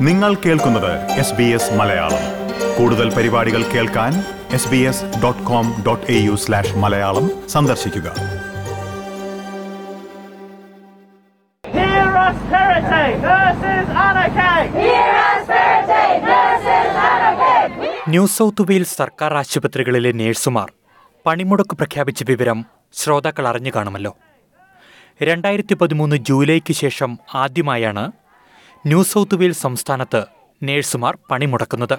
നിങ്ങൾ കേൾക്കുന്നത് S B S Malayalam. കൂടുതൽ പരിപാടികൾ കേൾക്കാൻ S B S dot com dot A U slash Malayalam സന്ദർശിക്കുക! ന്യൂ സൗത്ത് വെയിൽസ് സർക്കാർ ആശുപത്രികളിലെ നേഴ്സുമാർ പണിമുടക്ക് പ്രഖ്യാപിച്ച വിവരം ശ്രോതാക്കൾ അറിഞ്ഞു കാണുമല്ലോ. രണ്ടായിരത്തി പതിമൂന്ന് ജൂലൈക്ക് ശേഷം ആദ്യമായാണ് ന്യൂ സൗത്ത് വെയിൽസ് സംസ്ഥാനത്ത് നേഴ്സുമാർ പണിമുടക്കുന്നത്.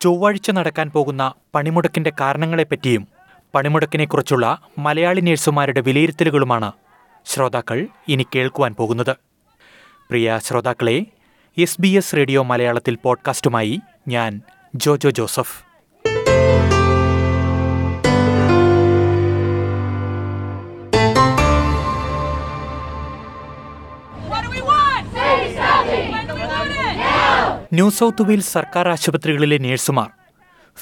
ചൊവ്വാഴ്ച നടക്കാൻ പോകുന്ന പണിമുടക്കിന്റെ കാരണങ്ങളെപ്പറ്റിയും പണിമുടക്കിനെക്കുറിച്ചുള്ള മലയാളി നേഴ്സുമാരുടെ വിലയിരുത്തലുകളുമാണ് ശ്രോതാക്കൾ ഇനി കേൾക്കുവാൻ പോകുന്നത്. പ്രിയ ശ്രോതാക്കളെ എസ് ബി എസ് റേഡിയോ മലയാളത്തിൽ പോഡ്കാസ്റ്റുമായി ഞാൻ Jojo Joseph. New South Wales സർക്കാർ ആശുപത്രികളിലെ നഴ്സുമാർ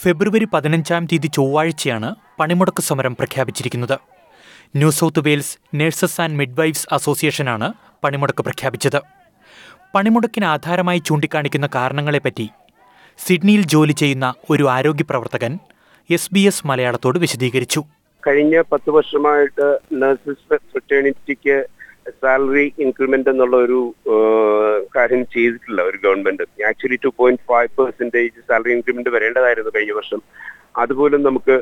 ഫെബ്രുവരി പതിനഞ്ചാം തീയതി ചൊവ്വാഴ്ചയാണ് പണിമുടക്ക് സമരം പ്രഖ്യാപിച്ചിരിക്കുന്നത്. New South Wales nurses and midwives അസോസിയേഷനാണ് പണിമുടക്ക് പ്രഖ്യാപിച്ചത്. പണിമുടക്കിന് ആധാരമായി ചൂണ്ടിക്കാണിക്കുന്ന കാരണങ്ങളെപ്പറ്റി സിഡ്നിയിൽ ജോലി ചെയ്യുന്ന ഒരു ആരോഗ്യ പ്രവർത്തകൻ എസ് ബി എസ് മലയാളത്തോട് വിശദീകരിച്ചു. കഴിഞ്ഞ പത്ത് വർഷമായിട്ട് നഴ്സസ് ഫ്രറ്റേണിറ്റിക്ക് സാലറി ഇൻക്രിമെന്റ് എന്നുള്ള ഒരു കാര്യം ചെയ്തിട്ടില്ല ഒരു government actually two point five percentage salary increment വരേണ്ടതായിരുന്നു കഴിഞ്ഞ വർഷം. അതുപോലും നമുക്ക്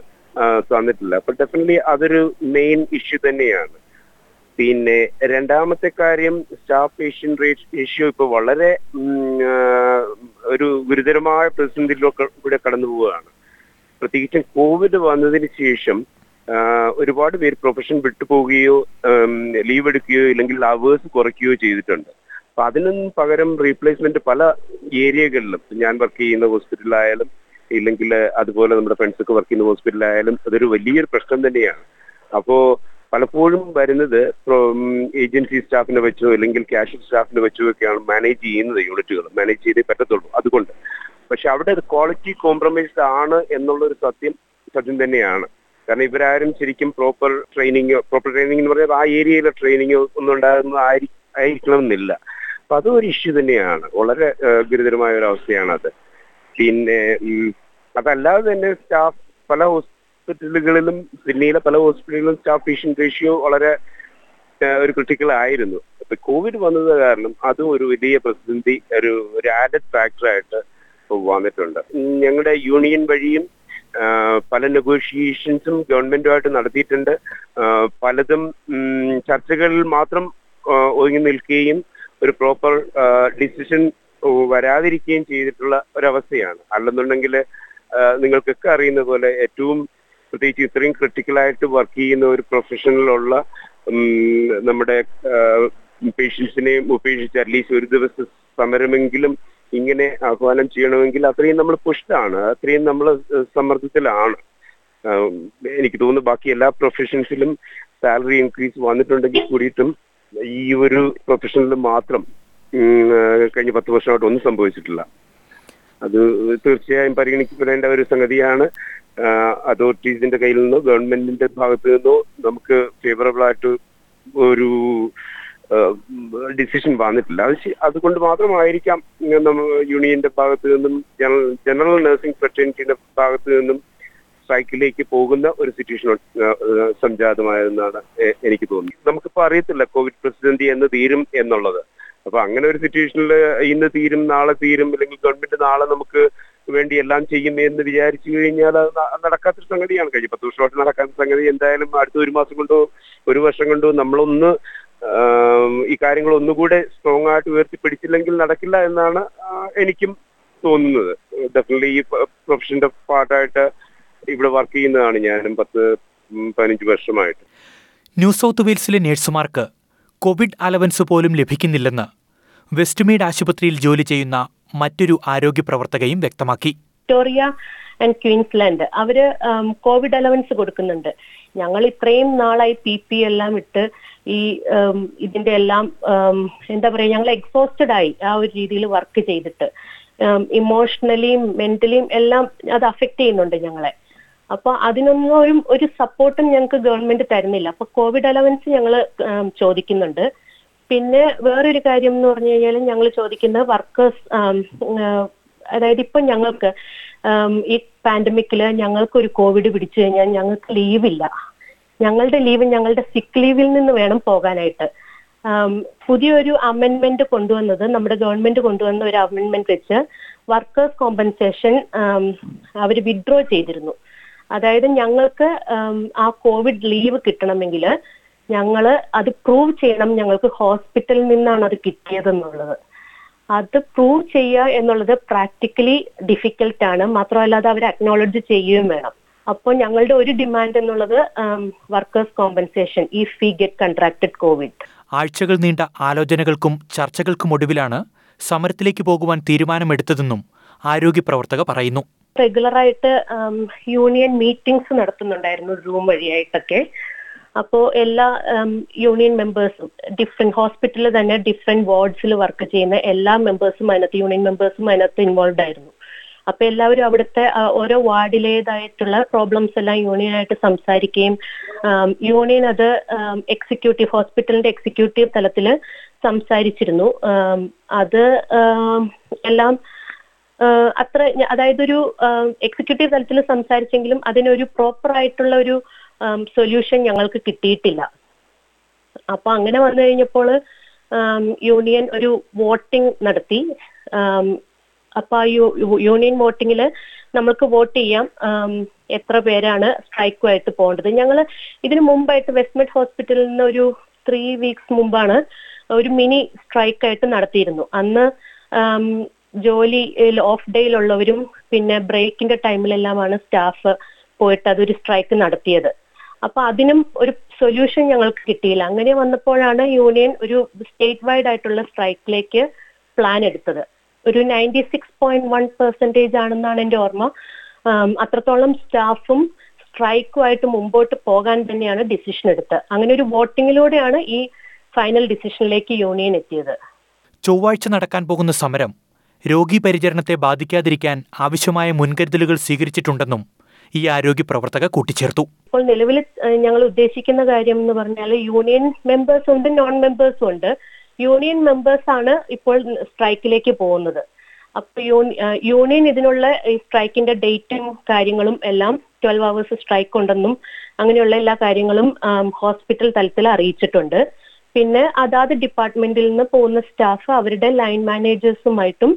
തന്നിട്ടില്ല. അപ്പൊ ഡെഫിനറ്റ്ലി അതൊരു മെയിൻ ഇഷ്യൂ തന്നെയാണ്. പിന്നെ രണ്ടാമത്തെ കാര്യം സ്റ്റാഫ് പേഷ്യൻ ഇഷ്യൂ ഇപ്പൊ വളരെ ഒരു ഗുരുതരമായ പ്രതിസന്ധിയിലൂടെ കൂടെ കടന്നു പോവുകയാണ് പ്രത്യേകിച്ചും കോവിഡ് വന്നതിന് ശേഷം ഒരുപാട് പേര് പ്രൊഫഷൻ വിട്ടുപോവുകയോ ലീവ് എടുക്കുകയോ ഇല്ലെങ്കിൽ അവേഴ്സ് കുറയ്ക്കുകയോ ചെയ്തിട്ടുണ്ട്. അപ്പൊ അതിനും പകരം റീപ്ലേസ്മെന്റ് പല ഏരിയകളിലും ഞാൻ വർക്ക് ചെയ്യുന്ന ഹോസ്പിറ്റലിലായാലും ഇല്ലെങ്കിൽ അതുപോലെ നമ്മുടെ ഫ്രണ്ട്സ് ഒക്കെ വർക്ക് ചെയ്യുന്ന ഹോസ്പിറ്റലിലായാലും അതൊരു വലിയൊരു പ്രശ്നം തന്നെയാണ്. അപ്പോ പലപ്പോഴും വരുന്നത് ഏജൻസി സ്റ്റാഫിനെ വെച്ചോ അല്ലെങ്കിൽ കാഷ്വൽ സ്റ്റാഫിനെ വെച്ചോ ഒക്കെയാണ് മാനേജ് ചെയ്യുന്നത് യൂണിറ്റുകൾ മാനേജ് ചെയ്തേ പറ്റത്തുള്ളൂ. അതുകൊണ്ട്. പക്ഷെ അവിടെ ക്വാളിറ്റി കോംപ്രമൈസ്ഡ് ആണ് എന്നുള്ള ഒരു സത്യം സത്യം തന്നെയാണ്. കാരണം ഇവരാരും ശരിക്കും പ്രോപ്പർ ട്രെയിനിങ്ങോ പ്രോപ്പർ ട്രെയിനിങ് എന്ന് പറഞ്ഞാൽ ആ ഏരിയയിലെ ട്രെയിനിങ്ങോ ഒന്നും ഉണ്ടാകുന്ന ആയിരിക്കണമെന്നില്ല. അപ്പൊ അതും ഒരു ഇഷ്യൂ തന്നെയാണ്. വളരെ ഗുരുതരമായ ഒരു അവസ്ഥയാണ് അത് പിന്നെ അതല്ലാതെ തന്നെ സ്റ്റാഫ് പല ഹോസ്പിറ്റലുകളിലും സിഡ്നിയിലെ പല ഹോസ്പിറ്റലുകളിലും സ്റ്റാഫ് ഫിഷൻ റേഷ്യോ വളരെ ഒരു ക്രിട്ടിക്കൽ ആയിരുന്നു. അപ്പൊ കോവിഡ് വന്നത് കാരണം അതും ഒരു വലിയ പ്രതിസന്ധി ഒരു ഒരു ആഡഡ് ഫാക്ടറായിട്ട് വന്നിട്ടുണ്ട്. ഞങ്ങളുടെ യൂണിയൻ വഴിയും പല നെഗോഷിയേഷൻസും ഗവൺമെന്റുമായിട്ട് നടത്തിയിട്ടുണ്ട്. പലതും ചർച്ചകളിൽ മാത്രം ഒതുങ്ങി നിൽക്കുകയും ഒരു പ്രോപ്പർ ഡിസിഷൻ വരാതിരിക്കുകയും ചെയ്തിട്ടുള്ള ഒരവസ്ഥയാണ്. അല്ലെന്നുണ്ടെങ്കിൽ നിങ്ങൾക്കൊക്കെ അറിയുന്ന പോലെ ഏറ്റവും പ്രത്യേകിച്ച് ഇത്രയും ക്രിട്ടിക്കലായിട്ട് വർക്ക് ചെയ്യുന്ന ഒരു പ്രൊഫഷനിലുള്ള നമ്മുടെ പേഷ്യൻസിനെയും ഉപേക്ഷിച്ച് അറ്റ്ലീസ്റ്റ് ഒരു ദിവസം സമരമെങ്കിലും ഇങ്ങനെ ആഹ്വാനം ചെയ്യണമെങ്കിൽ അത്രയും നമ്മൾ പുഷ്ടാണ് അത്രയും നമ്മൾ സമ്മർദ്ദത്തിലാണ്. എനിക്ക് തോന്നുന്നു ബാക്കി എല്ലാ പ്രൊഫഷൻസിലും സാലറി ഇൻക്രീസ് വന്നിട്ടുണ്ടെങ്കിൽ കൂടിയിട്ടും ഈ ഒരു പ്രൊഫഷനിൽ മാത്രം കഴിഞ്ഞ പത്ത് വർഷമായിട്ട് ഒന്നും സംഭവിച്ചിട്ടില്ല. അത് തീർച്ചയായും പരിഗണിക്കപ്പെടേണ്ട ഒരു സംഗതിയാണ്. അതോറിറ്റീസിന്റെ കയ്യിൽ നിന്നോ ഗവൺമെന്റിന്റെ ഭാഗത്തു നിന്നോ നമുക്ക് ഫേവറബിൾ ആയിട്ട് ഒരു ഡിസിഷൻ വന്നിട്ടില്ല. അത് അതുകൊണ്ട് മാത്രമായിരിക്കാം യൂണിയന്റെ ഭാഗത്തു നിന്നും ജനറൽ ജനറൽ നഴ്സിംഗ് ഫ്രട്ടേണിറ്റിയുടെ ഭാഗത്തു നിന്നും സ്ട്രൈക്കിലേക്ക് പോകുന്ന ഒരു സിറ്റുവേഷൻ സംജാതമായെന്നാണ് എനിക്ക് തോന്നുന്നത്. നമുക്കിപ്പോ അറിയത്തില്ല കോവിഡ് പ്രതിസന്ധി എന്ന് തീരും എന്നുള്ളത്. അപ്പൊ അങ്ങനെ ഒരു സിറ്റുവേഷനിൽ ഇന്ന് തീരും നാളെ തീരും അല്ലെങ്കിൽ ഗവൺമെന്റ് നാളെ നമുക്ക് വേണ്ടി എല്ലാം ചെയ്യും എന്ന് വിചാരിച്ചു കഴിഞ്ഞാൽ അത് നടക്കാത്തൊരു സംഗതിയാണ്. കഴിഞ്ഞ പത്ത് വർഷമായിട്ട് നടക്കാത്ത സംഗതി എന്തായാലും അടുത്ത ഒരു മാസം കൊണ്ടോ ഒരു വർഷം കൊണ്ടോ നമ്മളൊന്ന് ഈ കാര്യങ്ങൾ ഒന്നുകൂടെ സ്ട്രോങ് ആയിട്ട് ഉയർത്തിപ്പിടിച്ചില്ലെങ്കിൽ നടക്കില്ല എന്നാണ് എനിക്കും തോന്നുന്നത്. ഡെഫിനറ്റ്ലി ഈ പ്രൊഫഷന്റെ പാർട്ടായിട്ട് ഇവിടെ വർക്ക് ചെയ്യുന്നതാണ് ഞാനും പത്ത് പതിനഞ്ച് വർഷമായിട്ട്. ന്യൂ സൗത്ത് വെയിൽസിലെ നഴ്സുമാർക്ക് കോവിഡ് അലവൻസ് പോലും ലഭിക്കുന്നില്ലെന്ന് വെസ്റ്റ്മീഡ് ആശുപത്രിയിൽ ജോലി ചെയ്യുന്ന മറ്റൊരു ആരോഗ്യ പ്രവർത്തകയും വ്യക്തമാക്കി. വിക്ടോറിയ ആൻഡ് ക്വീൻസ്ലാൻഡ് അവർ കോവിഡ് അലവൻസ് കൊടുക്കുന്നുണ്ട്. ഞങ്ങൾ ഇത്രയും നാളായി പി പി എല്ലാം ഇട്ട് ഈ ഇതിന്റെ എല്ലാം എന്താ പറയാ ഞങ്ങൾ എക്സോസ്റ്റഡ് ആയി ആ ഒരു രീതിയിൽ വർക്ക് ചെയ്തിട്ട്. ഇമോഷണലിയും മെന്റലിയും എല്ലാം അത് അഫക്ട് ചെയ്യുന്നുണ്ട് ഞങ്ങളെ. അപ്പൊ അതിനൊന്നും ഒരു ഒരു സപ്പോർട്ടും ഞങ്ങൾക്ക് ഗവൺമെന്റ് തരുന്നില്ല. അപ്പൊ കോവിഡ് അലവൻസ് ഞങ്ങൾ ചോദിക്കുന്നുണ്ട്. പിന്നെ വേറൊരു കാര്യം എന്ന് പറഞ്ഞു കഴിഞ്ഞാൽ ഞങ്ങൾ ചോദിക്കുന്നത് വർക്കേഴ്സ് അതായത് ഇപ്പൊ ഞങ്ങൾക്ക് ഈ പാൻഡമിക്കിൽ ഞങ്ങൾക്ക് ഒരു കോവിഡ് പിടിച്ചു കഴിഞ്ഞാൽ ഞങ്ങൾക്ക് ലീവില്ല ഞങ്ങളുടെ ലീവ് ഞങ്ങളുടെ സിക്ക് ലീവിൽ നിന്ന് വേണം പോകാനായിട്ട്. പുതിയൊരു അമെൻമെന്റ് കൊണ്ടുവന്നത് നമ്മുടെ ഗവൺമെന്റ് കൊണ്ടുവന്ന ഒരു അമെൻമെന്റ് വെച്ച് വർക്കേഴ്സ് കോമ്പൻസേഷൻ അവർ വിഡ്രോ ചെയ്തിരുന്നു. അതായത് ഞങ്ങൾക്ക് ആ കോവിഡ് ലീവ് കിട്ടണമെങ്കിൽ ഞങ്ങൾ അത് പ്രൂവ് ചെയ്യണം ഞങ്ങൾക്ക് ഹോസ്പിറ്റലിൽ നിന്നാണ് അത് കിട്ടിയതെന്നുള്ളത്. അത് പ്രൂവ് ചെയ്യുക എന്നുള്ളത് പ്രാക്ടിക്കലി ഡിഫിക്കൽട്ട് ആണ്. മാത്രമല്ല അത് അവർ അക്നോളജ് ചെയ്യുകയും വേണം. അപ്പോൾ ഞങ്ങളുടെ ഒരു ഡിമാൻഡ് എന്നുള്ളത് workers compensation if we get contracted Covid ആഴ്ചകൾ നീണ്ട ആലോചനകൾക്കും ചർച്ചകൾക്കും ഒടുവിലാണ് സമരത്തിലേക്ക് പോകുവാൻ തീരുമാനമെടുത്തതെന്നും ആരോഗ്യ പ്രവർത്തക പറയുന്നു. റെഗുലറായിട്ട് യൂണിയൻ മീറ്റിംഗ്സ് നടത്തുന്നുണ്ടായിരുന്നു റൂം വഴിയായിട്ടൊക്കെ. അപ്പോൾ എല്ലാ യൂണിയൻ മെമ്പേഴ്സും ഡിഫറെന്റ് ഹോസ്പിറ്റലിൽ തന്നെ ഡിഫറെന്റ് വാർഡ്സിൽ വർക്ക് ചെയ്യുന്ന എല്ലാ മെമ്പേഴ്സും അതിനകത്ത് യൂണിയൻ മെമ്പേഴ്സും അതിനകത്ത് ഇൻവോൾവ് ആയിരുന്നു. അപ്പൊ എല്ലാവരും അവിടുത്തെ ഓരോ വാർഡിലേതായിട്ടുള്ള പ്രോബ്ലംസ് എല്ലാം യൂണിയനായിട്ട് സംസാരിക്കുകയും ആം, യൂണിയൻ അത് എക്സിക്യൂട്ടീവ് ഹോസ്പിറ്റലിന്റെ എക്സിക്യൂട്ടീവ് തലത്തിൽ സംസാരിച്ചിരുന്നു. അത് എല്ലാം അത്ര അതായത് ഒരു എക്സിക്യൂട്ടീവ് തലത്തിൽ സംസാരിച്ചെങ്കിലും അതിനൊരു പ്രോപ്പർ ആയിട്ടുള്ള ഒരു സൊല്യൂഷൻ ഞങ്ങൾക്ക് കിട്ടിയിട്ടില്ല. അപ്പൊ അങ്ങനെ വന്നു കഴിഞ്ഞപ്പോൾ യൂണിയൻ ഒരു വോട്ടിംഗ് നടത്തി. അപ്പൊ ആ യൂണിയൻ വോട്ടിങ്ങിൽ നമ്മൾക്ക് വോട്ട് ചെയ്യാം. എത്ര പേരാണ് സ്ട്രൈക്കുമായിട്ട് പോകേണ്ടത്. ഞങ്ങൾ ഇതിനു മുമ്പായിട്ട് വെസ്റ്റ്മെഡ് ഹോസ്പിറ്റലിൽ നിന്ന് ഒരു ത്രീ വീക്സ് മുമ്പാണ് ഒരു മിനി സ്ട്രൈക്ക് ആയിട്ട് നടത്തിയിരുന്നു. അന്ന് ജോലി ഓഫ് ഡേയിലുള്ളവരും പിന്നെ ബ്രേക്കിന്റെ ടൈമിലെല്ലാമാണ് സ്റ്റാഫ് പോയിട്ട് അതൊരു സ്ട്രൈക്ക് നടത്തിയത്. അപ്പൊ അതിനും ഒരു സൊല്യൂഷൻ ഞങ്ങൾക്ക് കിട്ടിയില്ല. അങ്ങനെ വന്നപ്പോഴാണ് യൂണിയൻ ഒരു സ്റ്റേറ്റ് വൈഡ് ആയിട്ടുള്ള സ്ട്രൈക്കിലേക്ക് പ്ലാൻ എടുത്തത്. ഒരു ninety six point one percentage ആണെന്നാണ് എന്റെ ഓർമ്മ. അത്രത്തോളം സ്റ്റാഫും സ്ട്രൈക്കുമായിട്ട് മുമ്പോട്ട് പോകാൻ തന്നെയാണ് ഡിസിഷൻ എടുത്തത്. അങ്ങനെ ഒരു വോട്ടിങ്ങിലൂടെയാണ് ഈ ഫൈനൽ ഡിസിഷനിലേക്ക് യൂണിയൻ എത്തിയത്. ചൊവ്വാഴ്ച നടക്കാൻ പോകുന്ന സമരം രോഗീ പരിചരണത്തെ ബാധിക്കാതിരിക്കാൻ ആവശ്യമായ മുൻകരുതലുകൾ സ്വീകരിച്ചിട്ടുണ്ടെന്നും ഈ ആരോഗ്യ പ്രവർത്തക കൂട്ടിച്ചേർത്തു. ഇപ്പോൾ നിലവിൽ ഞങ്ങൾ ഉദ്ദേശിക്കുന്ന കാര്യം എന്ന് പറഞ്ഞാൽ യൂണിയൻ മെമ്പേഴ്സ് ഉണ്ട് നോൺ മെമ്പേഴ്സും ഉണ്ട്. യൂണിയൻ മെമ്പേഴ്സ് ആണ് ഇപ്പോൾ സ്ട്രൈക്കിലേക്ക് പോകുന്നത്. അപ്പൊ യൂണിയൻ ഇതിനുള്ള സ്ട്രൈക്കിന്റെ ഡേറ്റും കാര്യങ്ങളും എല്ലാം ട്വൽവ് അവേഴ്സ് സ്ട്രൈക്ക് ഉണ്ടെന്നും അങ്ങനെയുള്ള എല്ലാ കാര്യങ്ങളും ഹോസ്പിറ്റൽ തലത്തിൽ അറിയിച്ചിട്ടുണ്ട്. പിന്നെ അതാത് ഡിപ്പാർട്ട്മെന്റിൽ നിന്ന് പോകുന്ന സ്റ്റാഫ് അവരുടെ ലൈൻ മാനേജേഴ്സുമായിട്ടും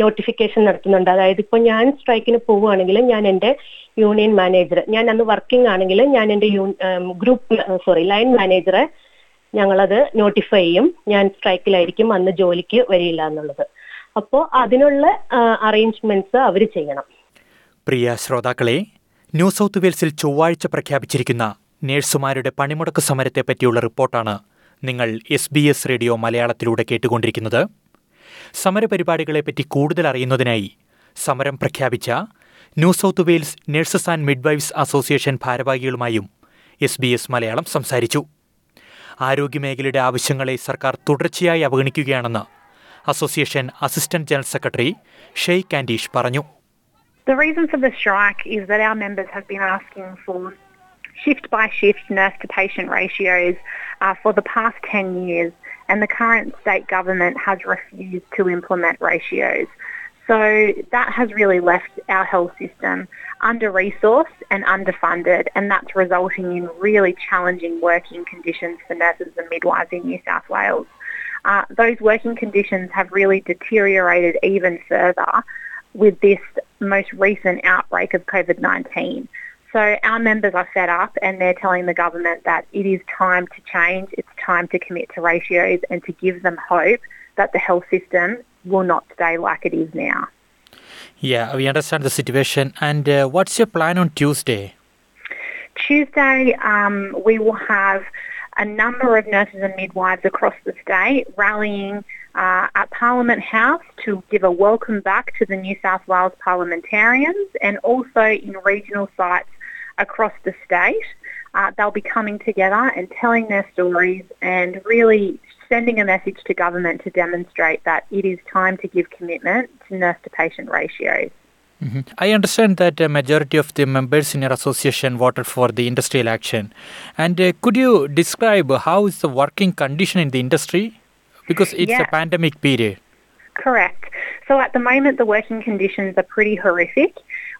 നോട്ടിഫിക്കേഷൻ നടത്തുന്നുണ്ട്. അതായത് ഇപ്പോൾ ഞാൻ സ്ട്രൈക്കിന് പോവുകയാണെങ്കിൽ ഞാൻ എന്റെ യൂണിയൻ മാനേജർ ഞാൻ അന്ന് വർക്കിംഗ് ആണെങ്കിൽ ഞാൻ എന്റെ ഗ്രൂപ്പ് സോറി ലൈൻ മാനേജറെ ഞങ്ങളത് നോട്ടിഫൈ ചെയ്യും. ഞാൻ സ്ട്രൈക്കിലായിരിക്കും അന്ന് ജോലിക്ക് വരില്ല എന്നുള്ളത്. അപ്പോൾ അതിനുള്ള അറേഞ്ച്മെന്റ്സ് അവർ ചെയ്യണം. പ്രിയ ശ്രോതാക്കളെ ന്യൂ സൗത്ത് വെയിൽസിൽ ചൊവ്വാഴ്ച പ്രഖ്യാപിച്ചിരിക്കുന്ന നേഴ്സുമാരുടെ പണിമുടക്ക് സമരത്തെ പറ്റിയുള്ള റിപ്പോർട്ടാണ് നിങ്ങൾ എസ് ബി എസ് റേഡിയോ മലയാളത്തിലൂടെ കേട്ടുകൊണ്ടിരിക്കുന്നത്. സമരപരിപാടികളെപ്പറ്റി കൂടുതൽ അറിയുന്നതിനായി സമരം പ്രഖ്യാപിച്ച New South Wales nurses and midwives association ഭാരവാഹികളുമായും S B S Malayalam സംസാരിച്ചു. ആരോഗ്യമേഖലയുടെ ആവശ്യങ്ങളെ സർക്കാർ തുടർച്ചയായി അവഗണിക്കുകയാണെന്ന് association assistant general secretary Shaye Candish പറഞ്ഞു. The reason for the strike is that our members have been asking for shift by shift nurse to patient ratios uh, for the past 10 years. And the current state government has refused to implement ratios. So that has really left our health system under-resourced and underfunded and that's resulting in really challenging working conditions for nurses and midwives in New South Wales. Uh, those working conditions have really deteriorated even further with this most recent outbreak of COVID-19. So our members are fed up and they're telling the government that it is time to change, it's time to commit to ratios and to give them hope that the health system will not stay like it is now. Yeah, we understand the situation. And uh, what's your plan on Tuesday? Tuesday, um, we will have a number of nurses and midwives across the state rallying uh, at Parliament House to give a welcome back to the New South Wales parliamentarians and also in regional sites across the state. Uh, they'll be coming together and telling their stories and really sending a message to government to demonstrate that it is time to give commitment to nurse to patient ratios. Mhm. I understand that a majority of the members in your association voted for the industrial action. And uh, could you describe how is the working condition in the industry? Because it's a pandemic period. Correct. So at the moment, the working conditions are pretty horrific.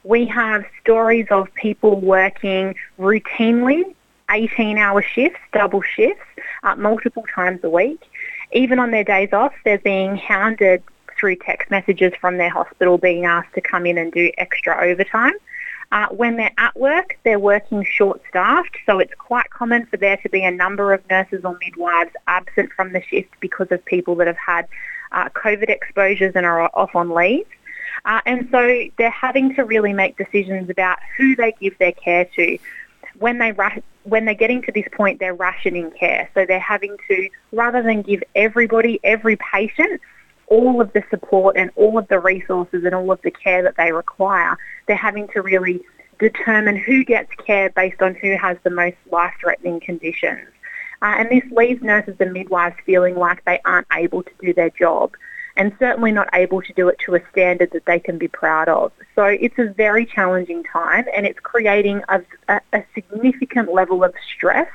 We have stories of people working routinely 18-hour shifts, double shifts, uh, multiple times a week. Even on their days off, they're being hounded through text messages from their hospital being asked to come in and do extra overtime. Uh, when they're at work, they're working short-staffed, so it's quite common for there to be a number of nurses or midwives absent from the shift because of people that have had uh, COVID exposures and are off on leave. Uh, and so they're having to really make decisions about who they give their care to. When they ra- when they're getting to this point, they're rationing care. So they're having to, rather than give everybody, every patient, all of the support and all of the resources and all of the care that they require, they're having to really determine who gets care based on who has the most life-threatening conditions. Uh, and this leaves nurses and midwives feeling like they aren't able to do their job and certainly not able to do it to a standard that they can be proud of. So it's a very challenging time and it's creating a, a, significant level of stress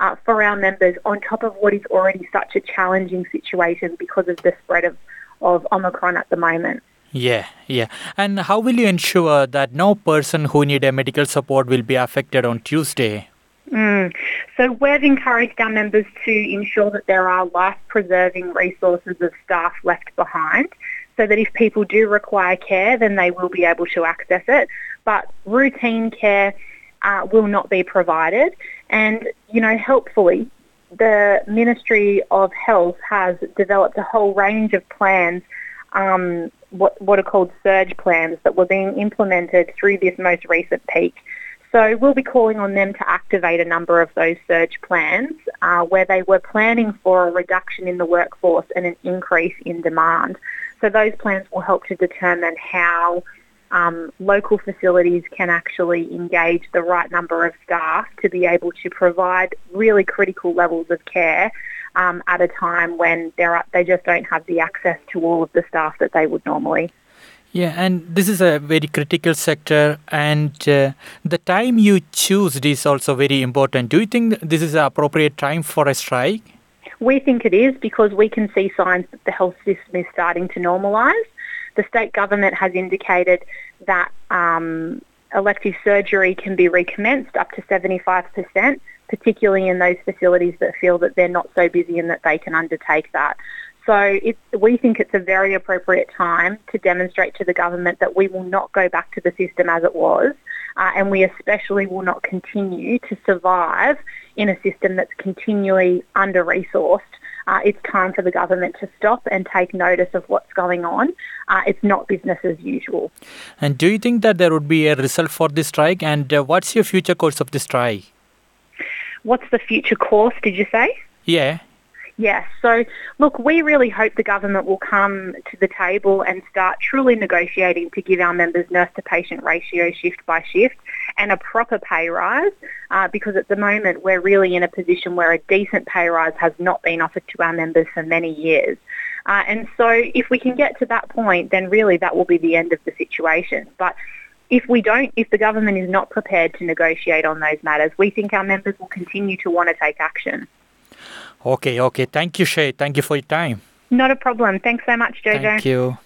uh, for our members on top of what is already such a challenging situation because of the spread of, of Omicron at the moment. Yeah, yeah. And how will you ensure that no person who need a medical support will be affected on Tuesday? Mm. So we've encouraged our members to ensure that there are life-preserving resources of staff left behind so that if people do require care, then they will be able to access it. But routine care uh, will not be provided. And, you know, helpfully, the Ministry of Health has developed a whole range of plans, um, what, what are called surge plans, that were being implemented through this most recent peak. So we'll be calling on them to activate a number of those surge plans uh, where they were planning for a reduction in the workforce and an increase in demand. So those plans will help to determine how um, local facilities can actually engage the right number of staff to be able to provide really critical levels of care um, at a time when they just don't have the access to all of the staff that they would normally. Yeah, and this is a very critical sector, and uh, the time you choose is also very important. Do you think this is an appropriate time for a strike? We think it is because we can see signs that the health system is starting to normalise. The state government has indicated that um, elective surgery can be recommenced up to 75%, particularly in those facilities that feel that they're not so busy and that they can undertake that. So we think it's a very appropriate time to demonstrate to the government that we will not go back to the system as it was, uh, and we especially will not continue to survive in a system that's continually under-resourced. Uh, it's time for the government to stop and take notice of what's going on. Uh, it's not business as usual. And do you think that there would be a result for this strike? And uh, what's your future course of this strike? What's the future course, did you say? Yeah. Yes. So, look, we really hope the government will come to the table and start truly negotiating to give our members nurse to patient ratio shift by shift and a proper pay rise uh, because at the moment we're really in a position where a decent pay rise has not been offered to our members for many years. Uh, and so if we can get to that point, then really that will be the end of the situation. But if we don't, if the government is not prepared to negotiate on those matters, we think our members will continue to want to take action. Okay, okay. Thank you, Shay. Thank you for your time. Not a problem. Thanks so much, Jojo. Thank you.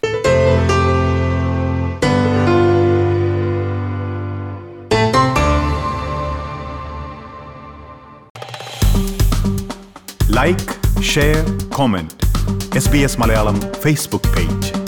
like, share, comment. SBS Malayalam Facebook page.